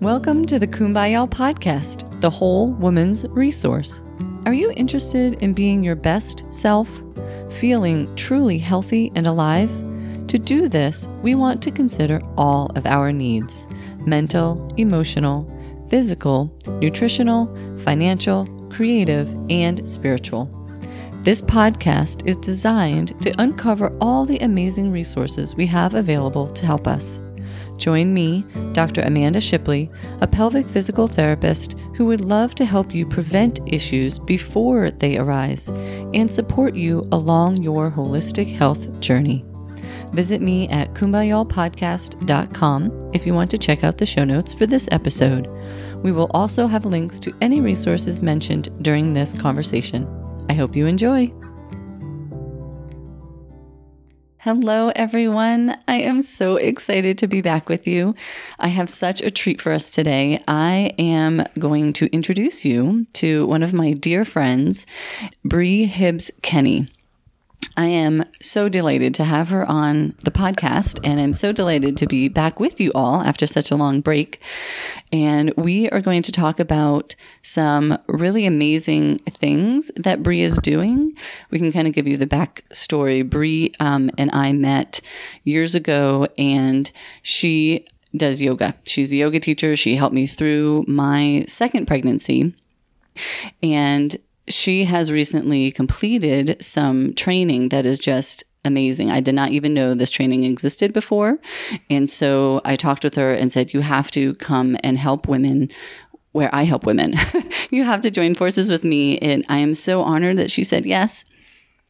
Welcome to the Kumbaya podcast, the whole woman's resource. Are you interested in being your best self, feeling truly healthy and alive? To do this, we want to consider all of our needs mental, emotional, physical, nutritional, financial, creative, and spiritual. This podcast is designed to uncover all the amazing resources we have available to help us. Join me, Dr. Amanda Shipley, a pelvic physical therapist who would love to help you prevent issues before they arise and support you along your holistic health journey. Visit me at kumbayalpodcast.com if you want to check out the show notes for this episode. We will also have links to any resources mentioned during this conversation. I hope you enjoy. Hello, everyone. I am so excited to be back with you. I have such a treat for us today. I am going to introduce you to one of my dear friends, Bree Hibbs Kenny. I am so delighted to have her on the podcast, and I'm so delighted to be back with you all after such a long break. And we are going to talk about some really amazing things that Bree is doing. We can kind of give you the backstory. Bree um, and I met years ago, and she does yoga. She's a yoga teacher. She helped me through my second pregnancy. And she has recently completed some training that is just amazing. I did not even know this training existed before. And so I talked with her and said, You have to come and help women where I help women. you have to join forces with me. And I am so honored that she said yes.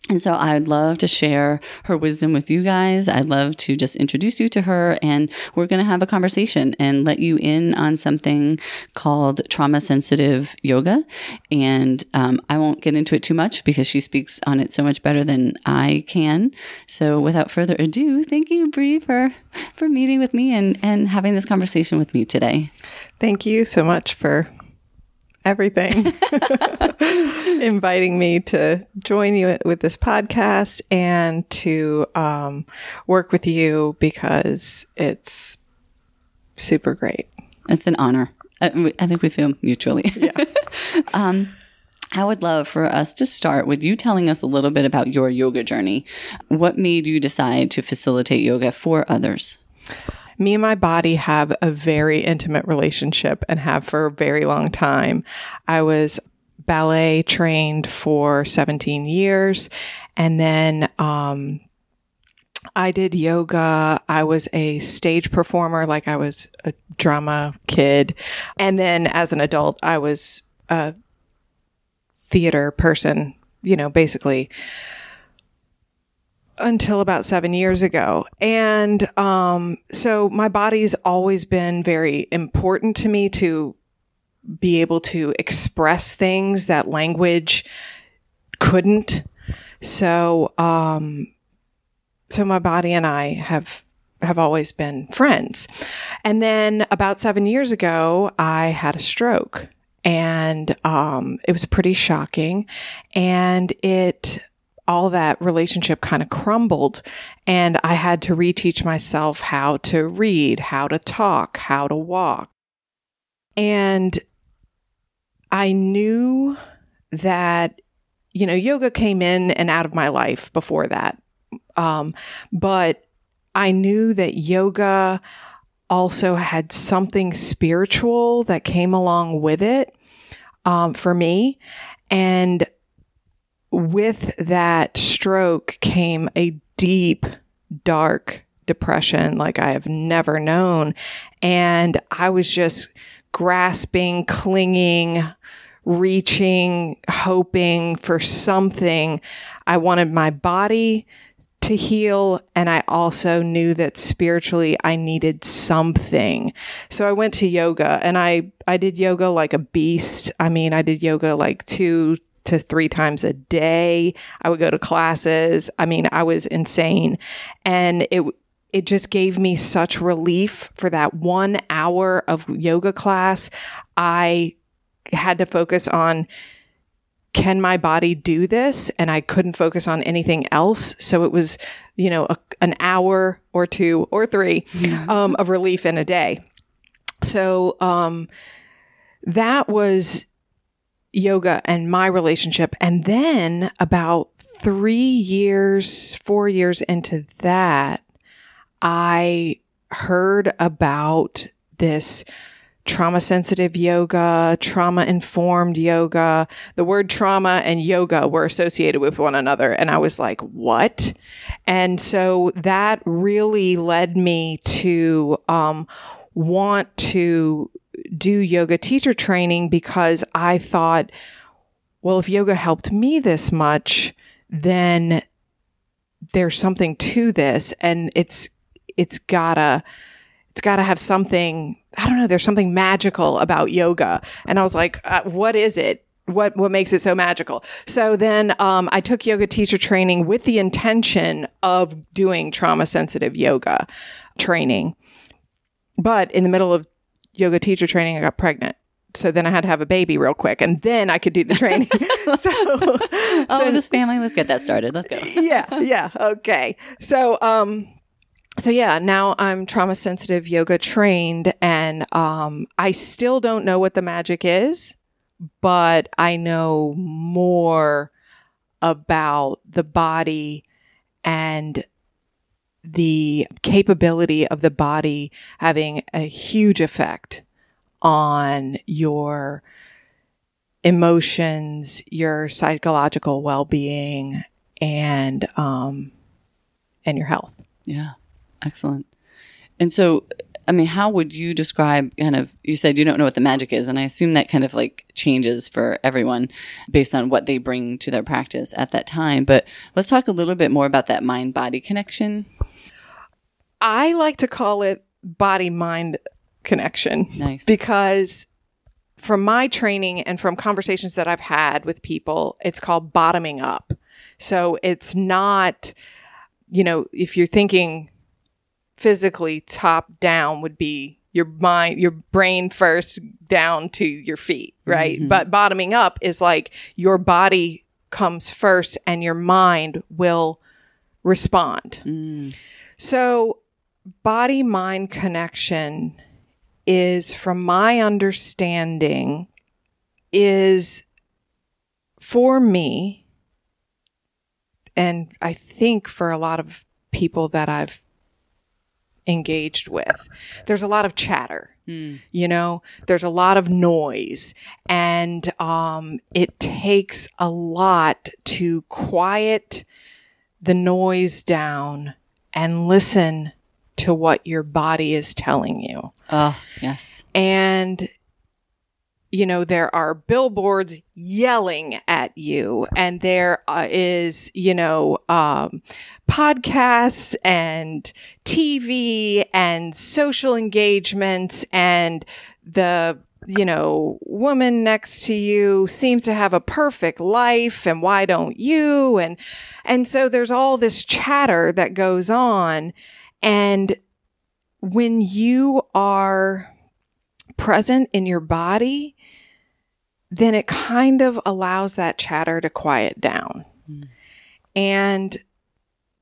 And so I'd love to share her wisdom with you guys. I'd love to just introduce you to her and we're going to have a conversation and let you in on something called trauma sensitive yoga. And um, I won't get into it too much because she speaks on it so much better than I can. So without further ado, thank you, Bree, for, for meeting with me and, and having this conversation with me today. Thank you so much for everything, inviting me to join you with this podcast and to um, work with you because it's super great. It's an honor. I, I think we feel mutually. Yeah. um, I would love for us to start with you telling us a little bit about your yoga journey. What made you decide to facilitate yoga for others? Me and my body have a very intimate relationship and have for a very long time. I was ballet trained for 17 years and then um, I did yoga. I was a stage performer, like I was a drama kid. And then as an adult, I was a theater person, you know, basically until about seven years ago. And um, so my body's always been very important to me to be able to express things that language couldn't. So, um, so my body and I have have always been friends. And then about seven years ago, I had a stroke, and um, it was pretty shocking, and it all that relationship kind of crumbled and I had to reteach myself how to read, how to talk, how to walk. And I knew that, you know, yoga came in and out of my life before that. Um, but I knew that yoga also had something spiritual that came along with it um, for me. And with that stroke came a deep, dark depression like I have never known. And I was just grasping, clinging, reaching, hoping for something. I wanted my body to heal. And I also knew that spiritually I needed something. So I went to yoga and I, I did yoga like a beast. I mean, I did yoga like two, to three times a day. I would go to classes. I mean, I was insane. And it, it just gave me such relief for that one hour of yoga class. I had to focus on can my body do this? And I couldn't focus on anything else. So it was, you know, a, an hour or two or three um, of relief in a day. so um, that was yoga and my relationship. And then about three years, four years into that, I heard about this trauma sensitive yoga, trauma informed yoga. The word trauma and yoga were associated with one another. And I was like, what? And so that really led me to um, want to do yoga teacher training because I thought, well, if yoga helped me this much, then there's something to this. And it's it's gotta it's gotta have something i don't know there's something magical about yoga. And i was like uh, what is it? What what makes it so magical? So then um, i took yoga teacher training with the intention of doing trauma sensitive yoga training. But in the middle of yoga teacher training i got pregnant so then i had to have a baby real quick and then i could do the training so oh, this family, let's get that started. Let's go. yeah, yeah, okay. So, um, so yeah, now I'm trauma sensitive yoga trained, and um, I still don't know what the magic is, but I know more about the body and the capability of the body having a huge effect on your emotions, your psychological well-being, and um, and your health. Yeah, excellent. And so, I mean, how would you describe kind of? You said you don't know what the magic is, and I assume that kind of like changes for everyone based on what they bring to their practice at that time. But let's talk a little bit more about that mind-body connection. I like to call it body-mind connection. Nice. Because from my training and from conversations that I've had with people, it's called bottoming up. So it's not, you know, if you're thinking physically top down would be your mind, your brain first down to your feet, right? Mhm. But bottoming up is like your body comes first and your mind will respond. Mm, So, body mind connection is, from my understanding, is for me, and I think for a lot of people that I've engaged with, there's a lot of chatter. mm, You know, there's a lot of noise, and um, it takes a lot to quiet the noise down and listen to what your body is telling you. oh, yes. And, you know, there are billboards yelling at you, and there uh, is, you know, um, podcasts and TV and social engagements, and the you know, woman next to you seems to have a perfect life and why don't you? And, and so there's all this chatter that goes on. And when you are present in your body, then it kind of allows that chatter to quiet down. Mm. And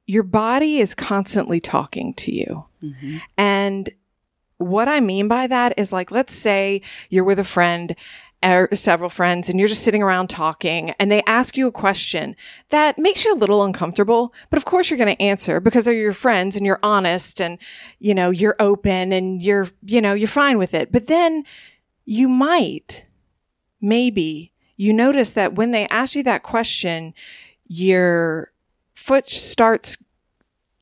your body is constantly talking to you. Mhm. And what I mean by that is like, let's say you're with a friend or several friends and you're just sitting around talking and they ask you a question that makes you a little uncomfortable. But of course you're going to answer because they're your friends and you're honest and, you know, you're open and you're, you know, you're fine with it. But then you might, maybe you notice that when they ask you that question, your foot starts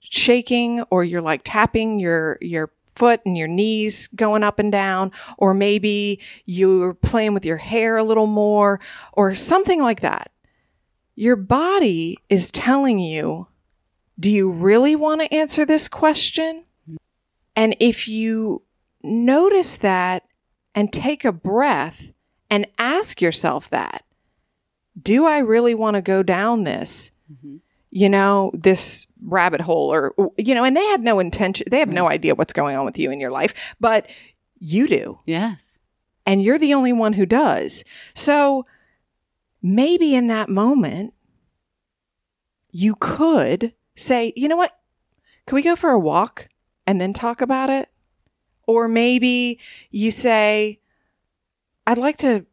shaking or you're like tapping your, your foot and your knees going up and down, or maybe you're playing with your hair a little more or something like that. Your body is telling you, do you really want to answer this question? And if you notice that and take a breath and ask yourself that, do I really want to go down this? Mhm. You know, this rabbit hole or, you know, and they had no intention, they have no idea what's going on with you in your life, but you do. Yes. And you're the only one who does. So maybe in that moment, you could say, you know what? Can we go for a walk and then talk about it? Or maybe you say, I'd like to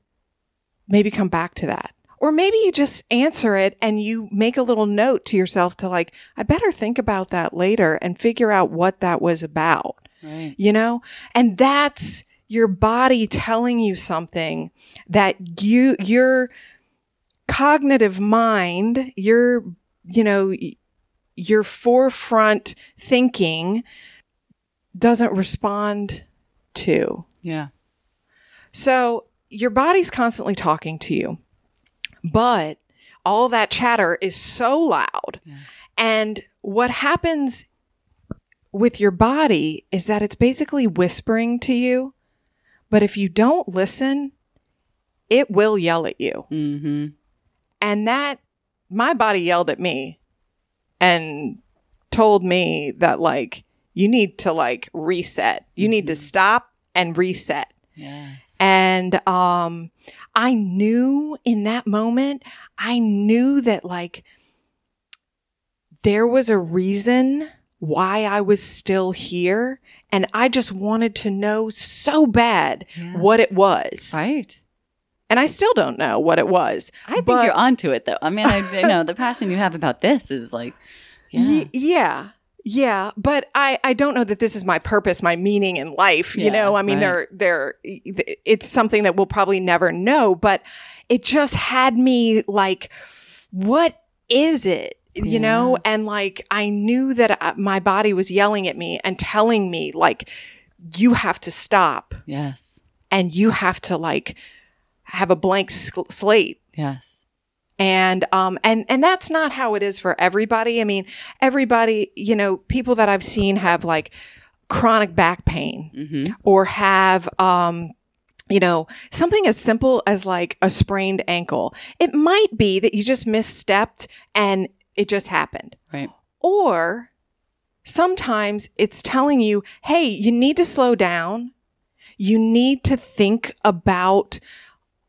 maybe come back to that. Or maybe you just answer it and you make a little note to yourself to like, I better think about that later and figure out what that was about. Right. You know? And that's your body telling you something that you, your cognitive mind, your, you know, your forefront thinking doesn't respond to. Yeah. So your body's constantly talking to you, but all that chatter is so loud. Yeah. And what happens with your body is that it's basically whispering to you. But if you don't listen, it will yell at you. Mm-hmm. And that, my body yelled at me and told me that, like, you need to, like, reset. You need to stop and reset. Yes. And um I knew in that moment, I knew that like there was a reason why I was still here and I just wanted to know so bad Yeah. what it was. Right. And I still don't know what it was. I think But- you're onto it though. I mean, I you know the passion you have about this is like, yeah, Ye- yeah. Yeah, but I, I don't know that this is my purpose, my meaning in life. Yeah, you know, I mean, right. they're, they're, it's something that we'll probably never know, but it just had me like, what is it? You know, and like I knew that uh, my body was yelling at me and telling me, like, you have to stop yes, and you have to like have a blank sl- slate yes, and um and and that's not how it is for everybody i mean everybody you know people that i've seen have like chronic back pain mm-hmm. or have um you know something as simple as like a sprained ankle it might be that you just misstepped and it just happened right, or sometimes it's telling you, hey, you need to slow down. You need to think about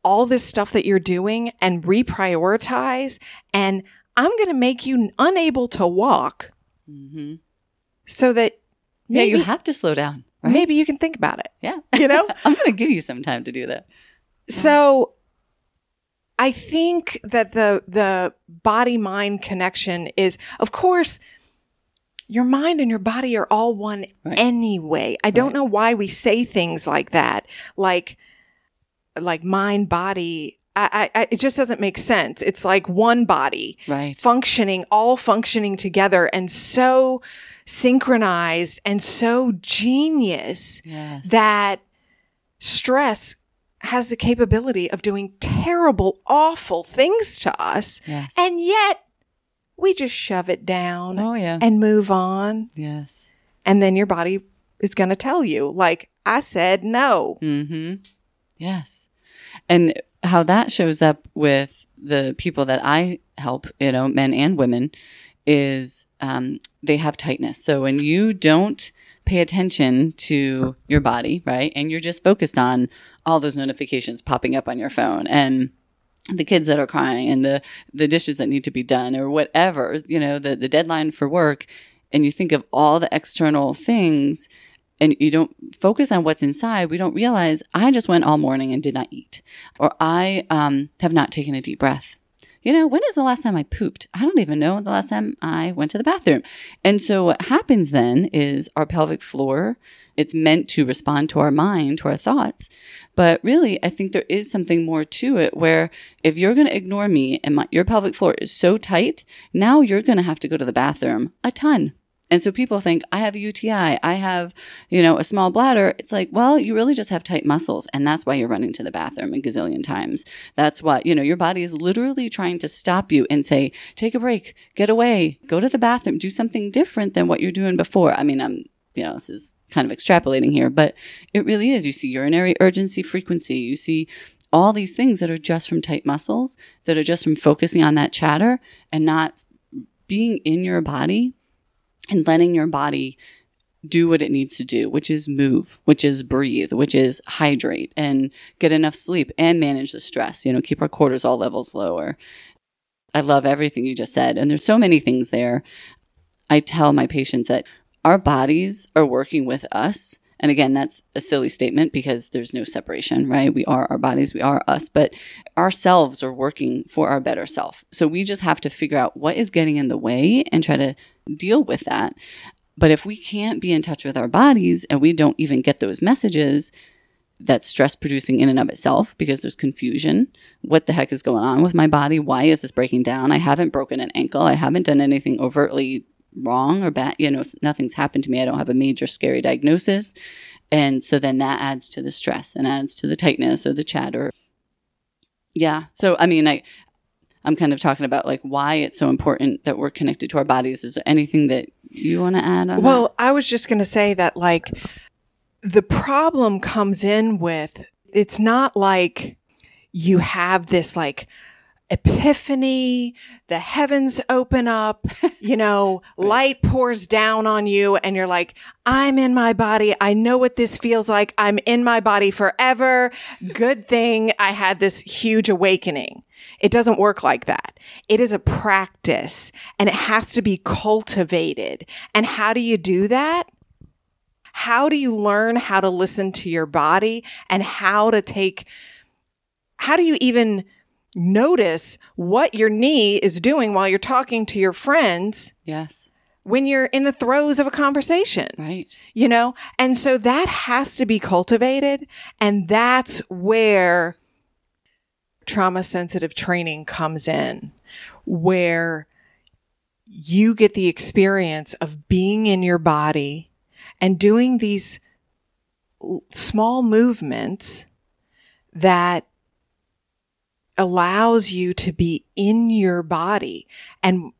all this stuff that you're doing and reprioritize. And I'm going to make you unable to walk mm-hmm. so that yeah, you have to slow down. Right? maybe you can think about it. Yeah, You know? I'm going to give you some time to do that. So I think that the the body mind connection is of course your mind and your body are all one Right. anyway. I don't Right. know why we say things like that. Like like mind body I, I, it just doesn't make sense. It's like one body Right. functioning, all functioning together and so synchronized and so genius Yes. that stress has the capability of doing terrible, awful things to us. yes. And yet we just shove it down oh yeah. and move on. yes. And then your body is going to tell you, like, I said no. Mm-hmm. Yes. And how that shows up with the people that I help, you know, men and women, is um, they have tightness. So when you don't pay attention to your body, right, and you're just focused on all those notifications popping up on your phone and the kids that are crying and the the dishes that need to be done or whatever, you know, the the deadline for work, and you think of all the external things and you don't focus on what's inside, we don't realize I just went all morning and did not eat, or I um, have not taken a deep breath. You know, when is the last time I pooped? I don't even know the last time I went to the bathroom. And so what happens then is our pelvic floor, it's meant to respond to our mind, to our thoughts. But really, I think there is something more to it where if you're going to ignore me and my, your pelvic floor is so tight, now you're going to have to go to the bathroom a ton. And so people think I have a UTI, I have, you know, a small bladder. It's like, well, you really just have tight muscles and that's why you're running to the bathroom a gazillion times. That's what, you know, your body is literally trying to stop you and say, take a break, get away, go to the bathroom, do something different than what you're doing before. I mean, I'm, you know, this is kind of extrapolating here, but it really is. You see urinary urgency frequency, you see all these things that are just from tight muscles, that are just from focusing on that chatter and not being in your body and letting your body do what it needs to do, which is move, which is breathe, which is hydrate and get enough sleep and manage the stress, you know, keep our cortisol levels lower. I love everything you just said. And there's so many things there. I tell my patients that our bodies are working with us And again, that's a silly statement because there's no separation, right? We are our bodies, we are us, but ourselves are working for our better self. So we just have to figure out what is getting in the way and try to deal with that. But if we can't be in touch with our bodies and we don't even get those messages, that's stress producing in and of itself because there's confusion. What the heck is going on with my body? Why is this breaking down? I haven't broken an ankle. I haven't done anything overtly wrong or bad. You know, nothing's happened to me. I don't have a major scary diagnosis. And so then that adds to the stress and adds to the tightness or the chatter. Yeah. So, I mean, I, I'm kind of talking about like why it's so important that we're connected to our bodies. Is there anything that you want to add on? Well, that? I was just going to say that like the problem comes in with it's not like you have this like epiphany, the heavens open up, you know, light pours down on you and you're like, I'm in my body. I know what this feels like. I'm in my body forever. Good thing I had this huge awakening. It doesn't work like that. It is a practice and it has to be cultivated. And how do you do that? How do you learn how to listen to your body and how to take, how do you even notice what your knee is doing while you're talking to your friends? Yes. When you're in the throes of a conversation. Right. You know? And so that has to be cultivated. And that's where trauma sensitive training comes in, where you get the experience of being in your body and doing these small movements that allows you to be in your body. And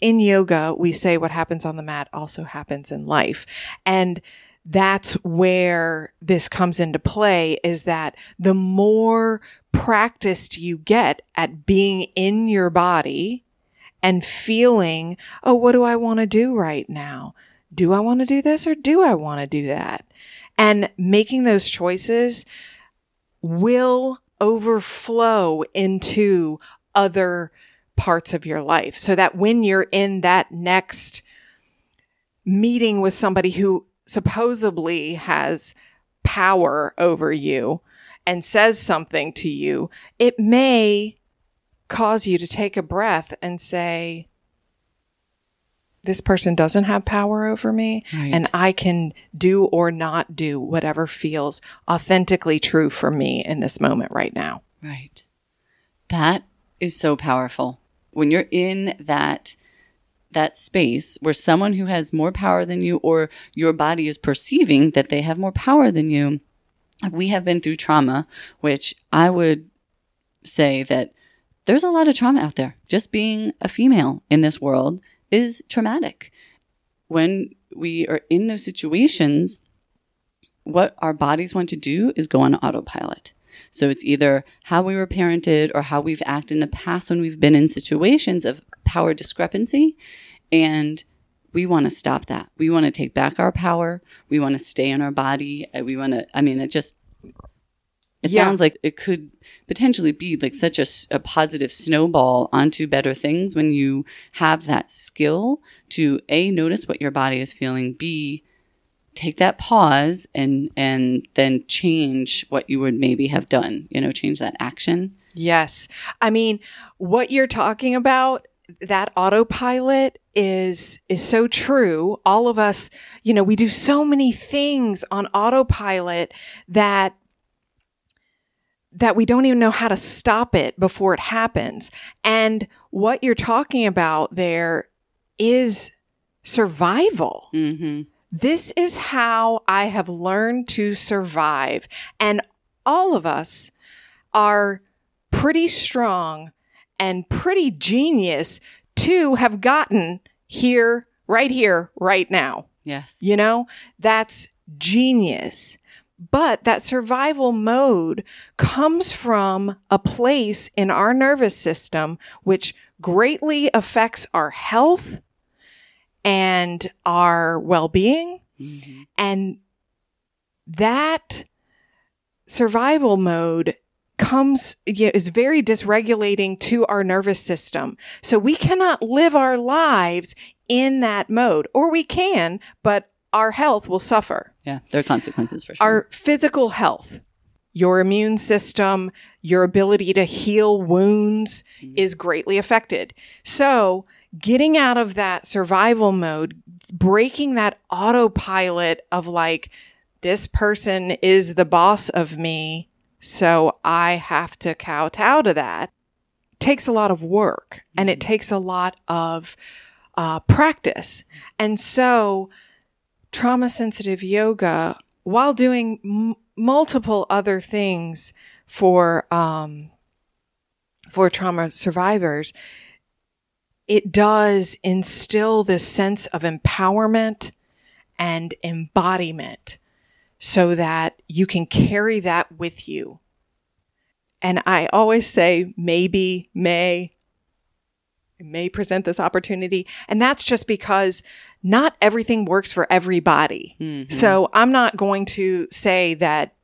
in yoga, we say what happens on the mat also happens in life. And that's where this comes into play is that the more practiced you get at being in your body and feeling, oh, what do I want to do right now? Do I want to do this or do I want to do that? And making those choices will overflow into other parts of your life so that when you're in that next meeting with somebody who supposedly has power over you and says something to you, it may cause you to take a breath and say, this person doesn't have power over me right. and I can do or not do whatever feels authentically true for me in this moment right now. Right. That is so powerful. When you're in that that space where someone who has more power than you or your body is perceiving that they have more power than you, we have been through trauma, which I would say that there's a lot of trauma out there. Just being a female in this world is traumatic. When we are in those situations, what our bodies want to do is go on autopilot. So it's either how we were parented or how we've acted in the past when we've been in situations of power discrepancy. And we want to stop that. We want to take back our power. We want to stay in our body. Uh, we want to, I mean, it just, it yeah. sounds like it could potentially be like such a, a, positive snowball onto better things when you have that skill to a notice what your body is feeling b take that pause and and then change what you would maybe have done you know change that action yes i mean what you're talking about that autopilot is is so true all of us you know we do so many things on autopilot that that we don't even know how to stop it before it happens. And what you're talking about there is survival. Mm-hmm. This is how I have learned to survive. And all of us are pretty strong and pretty genius to have gotten here, right here, right now. Yes. You know, that's genius. But that survival mode comes from a place in our nervous system which greatly affects our health and our well being. Mm-hmm. And that survival mode comes is very dysregulating to our nervous system. So we cannot live our lives in that mode or we can, but our health will suffer. Yeah, there are consequences for sure. Our physical health, your immune system, your ability to heal wounds mm-hmm. is greatly affected. So, getting out of that survival mode, breaking that autopilot of like, this person is the boss of me, so I have to kowtow to that, takes a lot of work and it takes a lot of uh, practice. And so, trauma sensitive yoga, while doing m- multiple other things for um, for trauma survivors, it does instill this sense of empowerment and embodiment so that you can carry that with you. And I always say, maybe, may, may present this opportunity. And that's just because not everything works for everybody. Mhm. So I'm not going to say that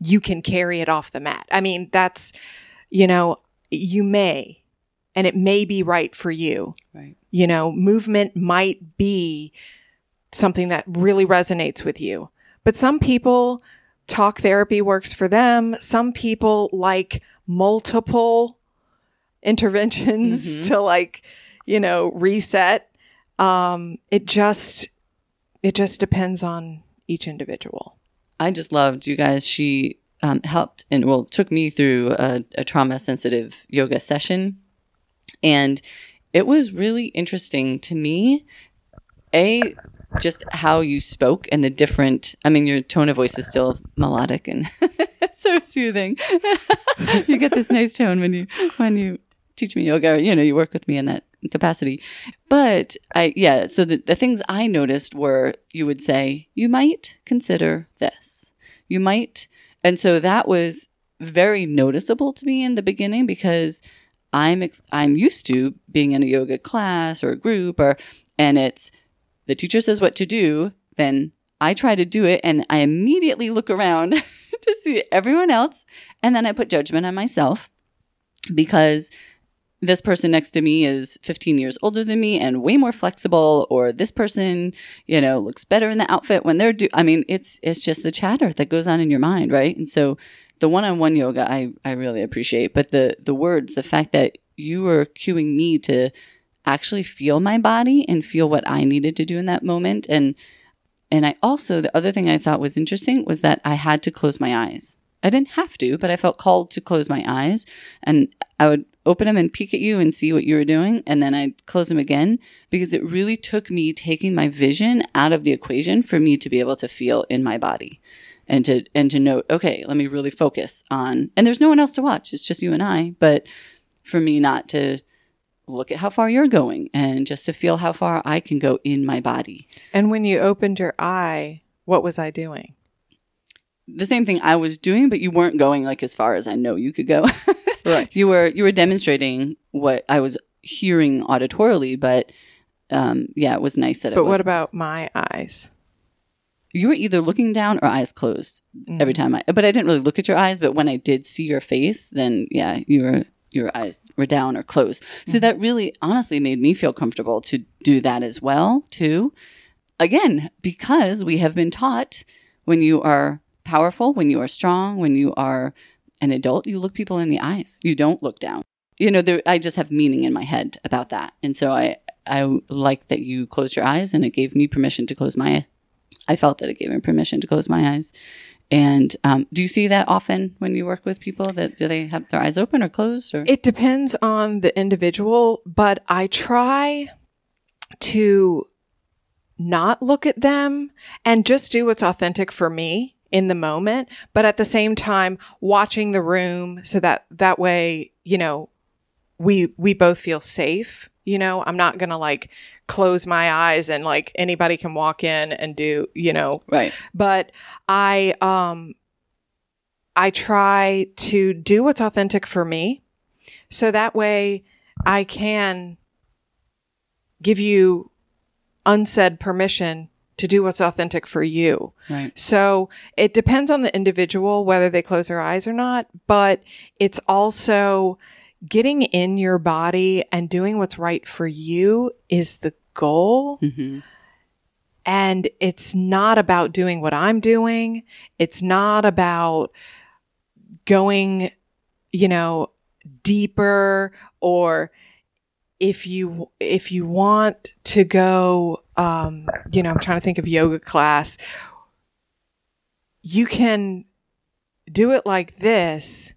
you can carry it off the mat. I mean, that's, you know, you may, and it may be right for you. right. You know, movement might be something that really resonates with you. But some people, talk therapy works for them. Some people like multiple interventions Mhm. to like, you know, reset. Um, it just, it just depends on each individual. I just loved you guys. She um, helped and well took me through a, a trauma sensitive yoga session, and it was really interesting to me. A just how you spoke and the different. I mean, your tone of voice is still melodic and so soothing. you get this nice tone when you when you teach me yoga. Or, you know, you work with me in that capacity. But I, yeah, so the, the things I noticed were you would say, you might consider this. You might. And so that was very noticeable to me in the beginning because I'm, ex- I'm used to being in a yoga class or a group or, and it's the teacher says what to do, then I try to do it and I immediately look around to see everyone else. And then I put judgment on myself because this person next to me is 15 years older than me and way more flexible or this person you know looks better in the outfit when they're do i mean it's it's just the chatter that goes on in your mind right and so the one-on-one yoga i i really appreciate but the the words the fact that you were cueing me to actually feel my body and feel what i needed to do in that moment. And and i also the other thing i thought was interesting was that i had to close my eyes. I didn't have to but i felt called to close my eyes. And i would open them and peek at you and see what you were doing and then i'd close them again because it really took me taking my vision out of the equation for me to be able to feel in my body and to and to note okay let me really focus on and there's no one else to watch. It's just you and i. But for me not to look at how far you're going and just to feel how far i can go in my body And when you opened your eye, what was I doing? the same thing i was doing but you weren't going like as far as i know you could go Right. you were you were demonstrating what i was hearing auditorily but um yeah it was nice that it But what about my eyes? you were either looking down or eyes closed every time I, but I didn't really look at your eyes. But when I did see your face, then yeah, you were your eyes were down or closed. So mm-hmm. that really, honestly, made me feel comfortable to do that as well too. Again, because we have been taught when you are powerful, when you are strong, when you are an adult, you look people in the eyes. You don't look down. You know, there, I just have meaning in my head about that, and so I I like that you closed your eyes, and it gave me permission to close my I felt that it gave me permission to close my eyes. And um, do you see that often when you work with people? That do they have their eyes open or closed? Or It depends on the individual, but I try to not look at them and just do what's authentic for me in the moment, but at the same time watching the room so that that way, you know, we we both feel safe, you know. I'm not going to like close my eyes and like anybody can walk in and do, you know, right, but I um I try to do what's authentic for me so that way I can give you unsaid permission to do what's authentic for you. right, So it depends on the individual whether they close their eyes or not, but it's also getting in your body and doing what's right for you is the goal. Hmm And it's not about doing what I'm doing. It's not about going, you know, deeper or if you if you want to go um you know i'm trying to think of yoga class. You can do it like this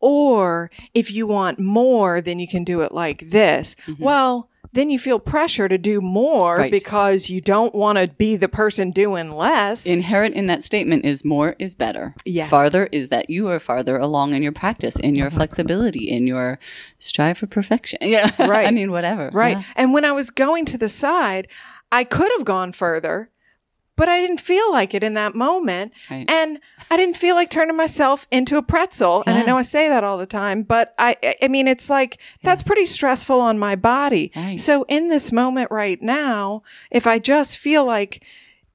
or if you want more then you can do it like this Mhm. well then you feel pressure to do more Right. because you don't want to be the person doing less Inherent in that statement is more is better. Yes. Farther is that you are farther along in your practice, in your flexibility, in your strive for perfection. Yeah. Right. I mean, whatever. Right. Yeah. And when I was going to the side, I could have gone further, but I didn't feel like it in that moment. Right. And I didn't feel like turning myself into a pretzel. And I know I say that all the time, but I, I- mean, it's like that's pretty stressful on my body. Right. So in this moment right now, if I just feel like,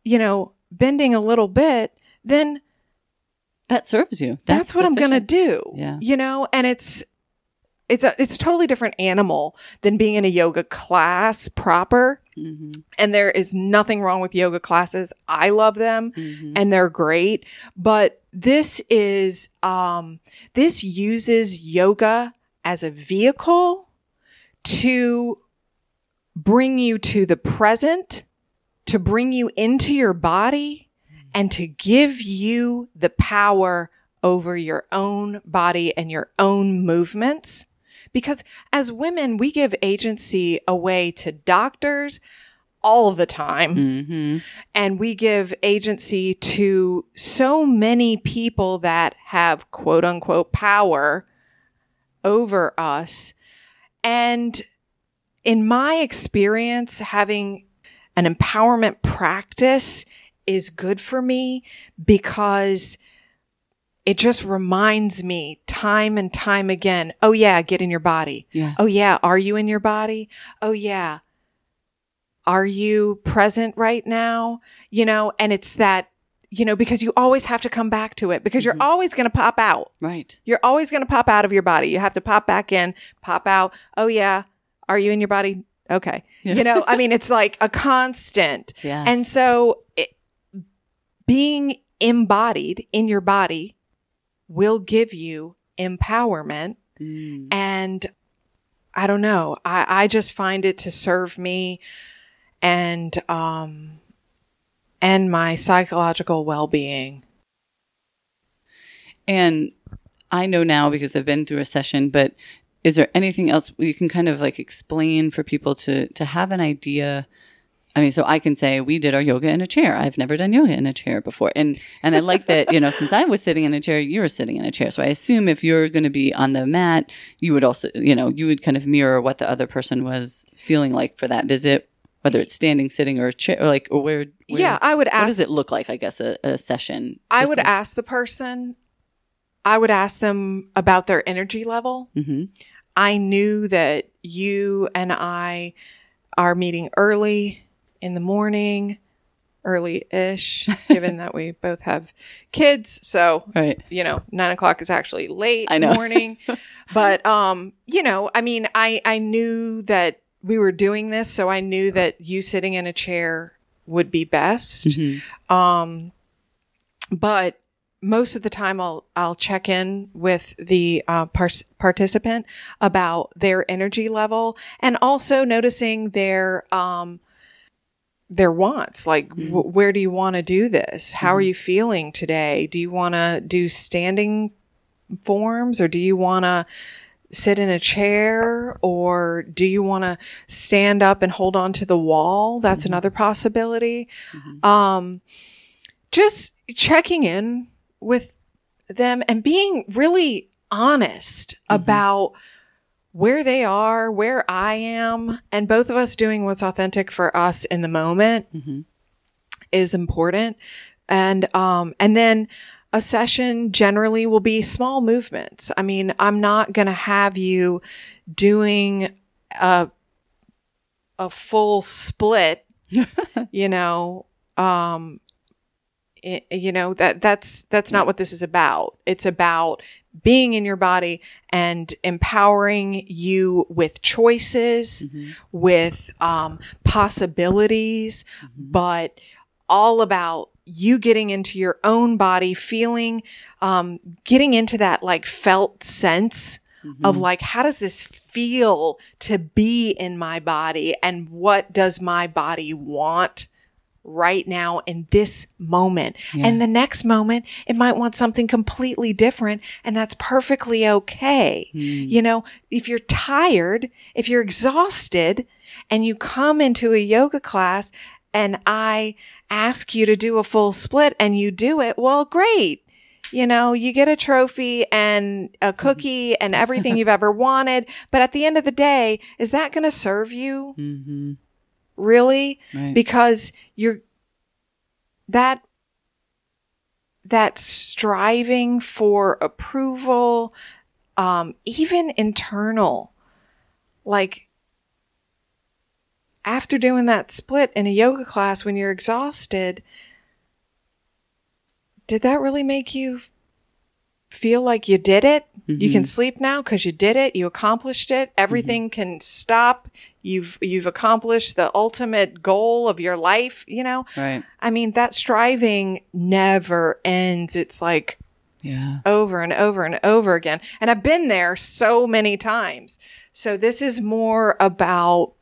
you know, bending a little bit, then That serves you. that's, what I'm going to do. Yeah. You know, and it's it's a it's a totally different animal than being in a yoga class proper. Mhm. And there is nothing wrong with yoga classes. I love them Mhm. and they're great, but this is um this uses yoga as a vehicle to bring you to the present, to bring you into your body and to give you the power over your own body and your own movements. Because as women, we give agency away to doctors all the time. Mhm. And we give agency to so many people that have quote unquote power over us. And in my experience, having an empowerment practice is good for me because it just reminds me time and time again oh, yeah, get in your body. Yes. Oh, yeah, are you in your body? Oh, yeah. Are you present right now? You know, and it's that, you know, because you always have to come back to it because you're Mhm. always going to pop out. Right. You're always going to pop out of your body. You have to pop back in, pop out. Oh, yeah. Are you in your body? Okay. Yeah. You know, I mean, it's like a constant. Yes. And so it, being embodied in your body will give you empowerment. Mm. And I don't know, I, I just find it to serve me and, um, and my psychological well being. And I know now because I've been through a session, but is there anything else you can kind of like explain for people to to have an idea? I mean, so I can say we did our yoga in a chair. I've never done yoga in a chair before, and and I like that you know since I was sitting in a chair, you were sitting in a chair. So I assume if you're going to be on the mat, you would also you know you would kind of mirror what the other person was feeling like for that visit, whether it's standing, sitting, or a chair, or like or where. where yeah, I would ask What does it look like? I guess a, a session. I would ask the person, I would ask them about their energy level. hmm I knew that you and I are meeting early in the morning, early ish, given that we both have kids. So, Right. you know, nine o'clock is actually late I know. morning. but, um, you know, I mean, I, I knew that we were doing this. So I knew that you sitting in a chair would be best. Mhm. Um, but most of the time, I'll I'll check in with the uh, par- participant about their energy level and also noticing their um, their wants. Like, mm. wh- where do you want to do this? How are mm-hmm. you feeling today? Do you want to do standing forms or do you want to sit in a chair or do you want to stand up and hold on to the wall? That's mm-hmm. another possibility. Mm-hmm. Um, just checking in with them and being really honest about where they are, where I am, and both of us doing what's authentic for us in the moment Mhm. is important. And um and then a session generally will be small movements. I mean, I'm not going to have you doing a a full split, you know, um i- you know that that's that's not what this is about. It's about being in your body and empowering you with choices, with um, possibilities, but all about you getting into your own body, feeling, um, getting into that like felt sense of like, how does this feel to be in my body and what does my body want? Right now in this moment. And the next moment, it might want something completely different. And that's perfectly okay. You know, if you're tired, if you're exhausted and you come into a yoga class and I ask you to do a full split and you do it, well, great. You know, you get a trophy and a cookie and everything you've ever wanted. But at the end of the day, is that going to serve you? Mm-hmm. Really? Right. because you're that that striving for approval um even internal like after doing that split in a yoga class when you're exhausted did that really make you feel like you did it you can sleep now because you did it you accomplished it everything can stop you've you've accomplished the ultimate goal of your life you know Right. I mean, that striving never ends. It's like Yeah. over and over and over again. And I've been there so many times. So this is more about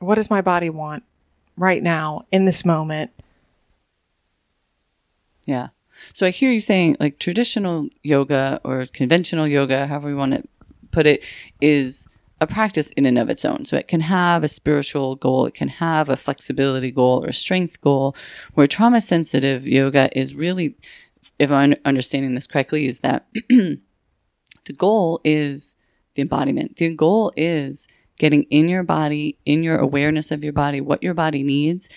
what does my body want right now in this moment? Yeah. So I hear you saying like traditional yoga or conventional yoga, however you want to put it, is a practice in and of its own. So it can have a spiritual goal, it can have a flexibility goal or a strength goal, where trauma sensitive yoga is really, if I'm understanding this correctly, is that the goal is the embodiment. The goal is getting in your body, in your awareness of your body, what your body needs.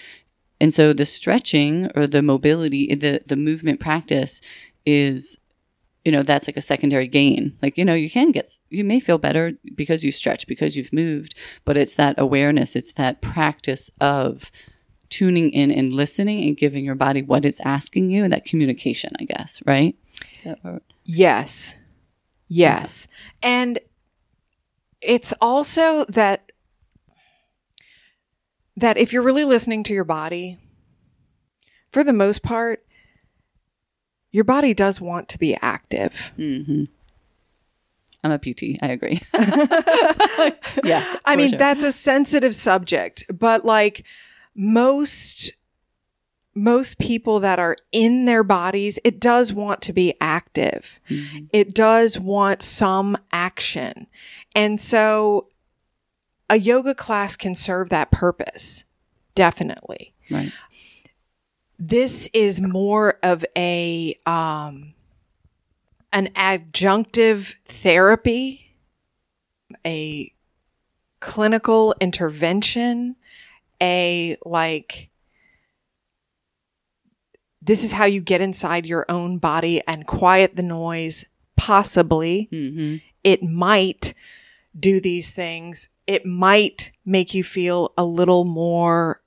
And so the stretching or the mobility, the the movement practice is you know that's like a secondary gain like you know you can get you may feel better because you stretch because you've moved but it's that awareness it's that practice of tuning in and listening and giving your body what it's asking you and that communication i guess right Is that what- Yes. Yes. And it's also that that if you're really listening to your body, for the most part, your body does want to be active. Mm-hmm. i'm a pt i agree yes I mean, sure. that's a sensitive subject, but like most most people that are in their bodies, it does want to be active. Mm-hmm. It does want some action. And so a yoga class can serve that purpose. Definitely. right This is more of a um an adjunctive therapy, a clinical intervention, a like this is how you get inside your own body and quiet the noise possibly mm-hmm. it might do these things. It might make you feel a little more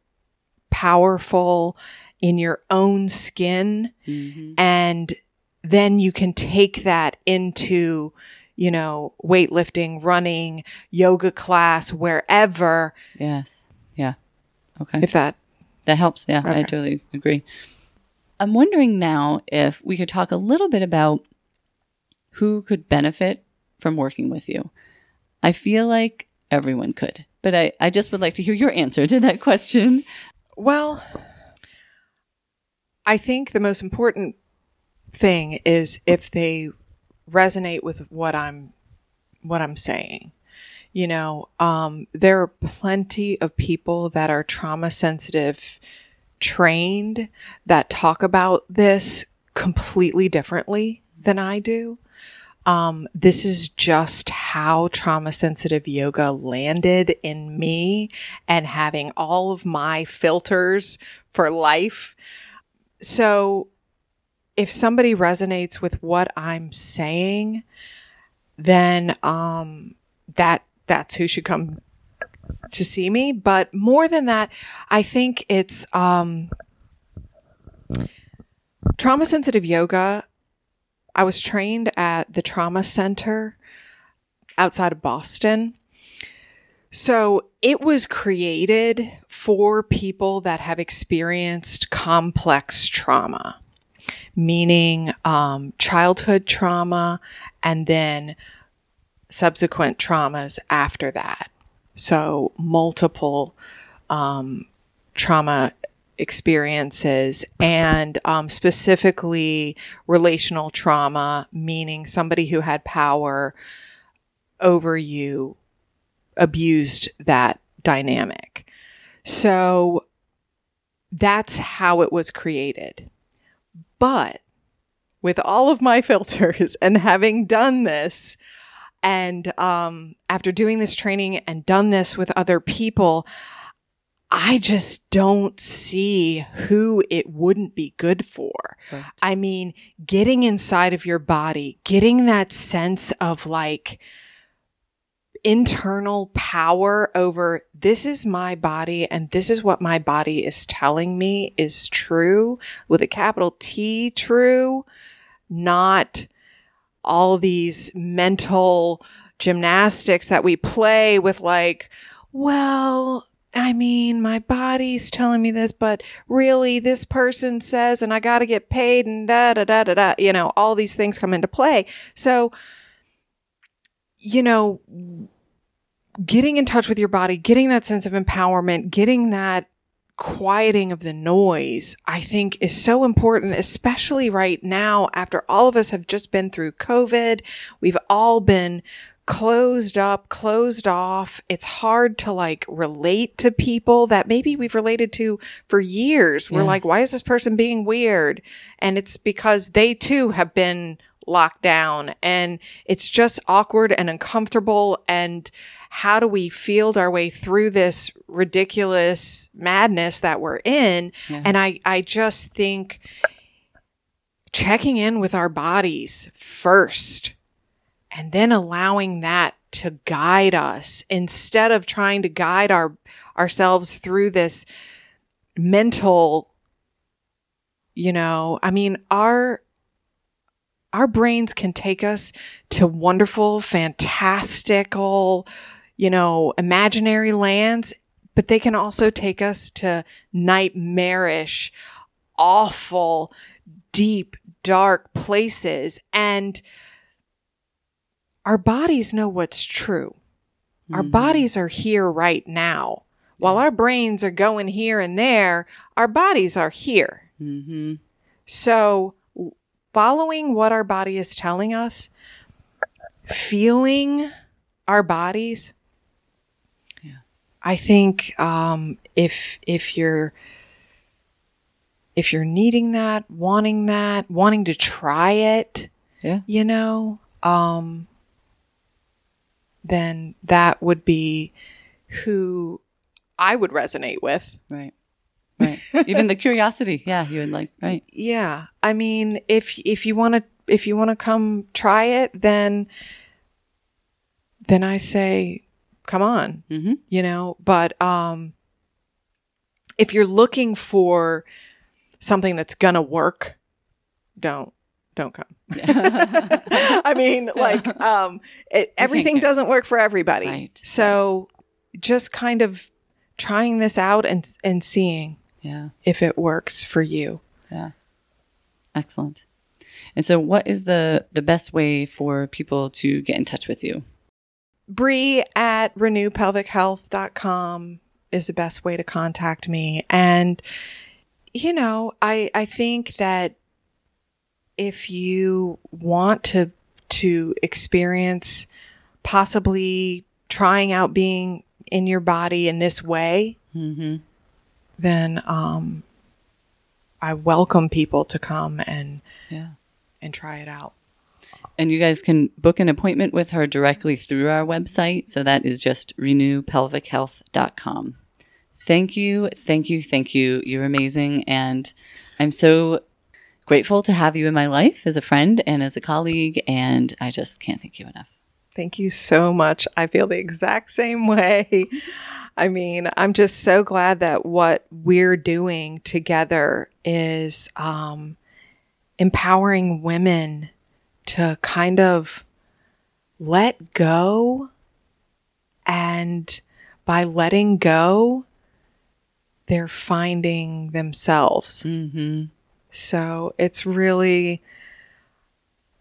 powerful in your own skin. Mm-hmm. And then you can take that into, you know, weightlifting, running, yoga class, wherever, yes yeah okay if that. That helps. Yeah, I totally agree. I'm wondering now if we could talk a little bit about who could benefit from working with you. I feel like everyone could, but I, I just would like to hear your answer to that question. Well, I think the most important thing is if they resonate with what I'm what I'm saying. You know, um, there are plenty of people that are trauma sensitive trained that talk about this completely differently than I do. Um, this is just how trauma sensitive yoga landed in me and having all of my filters for life. So if somebody resonates with what I'm saying, then um, that that's who should come to see me. But more than that, I think it's um, trauma sensitive yoga. I was trained at the trauma center outside of Boston. So it was created for people that have experienced complex trauma, meaning um, childhood trauma and then subsequent traumas after that. So multiple um, trauma experiences and um, specifically relational trauma, meaning somebody who had power over you abused that dynamic. So that's how it was created. But with all of my filters and having done this, and um, after doing this training and done this with other people, I just don't see who it wouldn't be good for. Right. I mean, getting inside of your body, getting that sense of like internal power over this is my body and this is what my body is telling me is true with a capital T true, not all these mental gymnastics that we play with like, well, I mean, my body's telling me this, but really this person says, and I got to get paid and da, da, da, da, da, you know, all these things come into play. So, you know, getting in touch with your body, getting that sense of empowerment, getting that quieting of the noise, I think is so important, especially right now after all of us have just been through COVID. We've all been closed up, closed off. It's hard to like relate to people that maybe we've related to for years. We're like, why is this person being weird? And it's because they too have been locked down and it's just awkward and uncomfortable and how do we field our way through this ridiculous madness that we're in? Yeah. And I, I just think checking in with our bodies first and then allowing that to guide us instead of trying to guide our ourselves through this mental you know i mean our our brains can take us to wonderful fantastical you know, imaginary lands, but they can also take us to nightmarish, awful, deep, dark places. And our bodies know what's true. Mm-hmm. Our bodies are here right now. While our brains are going here and there, our bodies are here. Mm-hmm. So, following what our body is telling us, feeling our bodies, I think um, if if you're if you're needing that, wanting that, wanting to try it, yeah, you know, um, then that would be who I would resonate with. Right. Right. Even the curiosity. Yeah. You would like, right. Yeah. I mean, if, if you want to, if you want to come try it, then, then I say, come on, mm-hmm. you know, but, um, if you're looking for something that's gonna work, don't, don't come. I mean, like, um, it, everything doesn't work for everybody. Right. So just kind of trying this out and, and seeing yeah. if it works for you. Yeah. Excellent. And so what is the the best way for people to get in touch with you? Bree at renewpelvichealth.com is the best way to contact me. And, you know, I, I think that if you want to, to experience possibly trying out being in your body in this way, mm-hmm. Then, um, I welcome people to come and, yeah. and try it out. And you guys can book an appointment with her directly through our website. So that is just renewpelvichealth.com. Thank you, thank you, thank you. You're amazing. And I'm so grateful to have you in my life as a friend and as a colleague. And I just can't thank you enough. Thank you so much. I feel the exact same way. I mean, I'm just so glad that what we're doing together is um, empowering women to kind of let go. And by letting go, they're finding themselves. Mm-hmm. So it's really,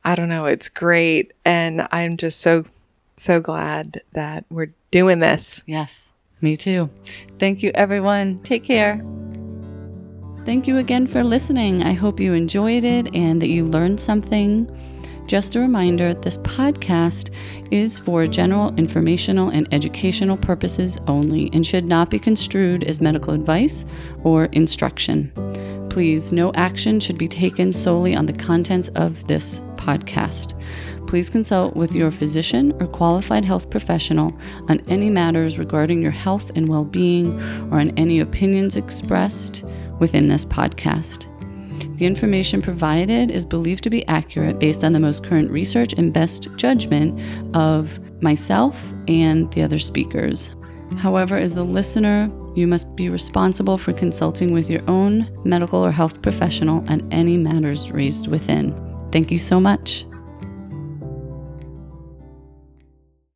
I don't know, it's great. And I'm just so, so glad that we're doing this. Yes, me too. Thank you, everyone. Take care. Thank you again for listening. I hope you enjoyed it and that you learned something. Just a reminder this podcast is for general informational and educational purposes only and should not be construed as medical advice or instruction. Please, no action should be taken solely on the contents of this podcast. Please consult with your physician or qualified health professional on any matters regarding your health and well being or on any opinions expressed within this podcast. The information provided is believed to be accurate based on the most current research and best judgment of myself and the other speakers. However, as the listener, you must be responsible for consulting with your own medical or health professional on any matters raised within. Thank you so much.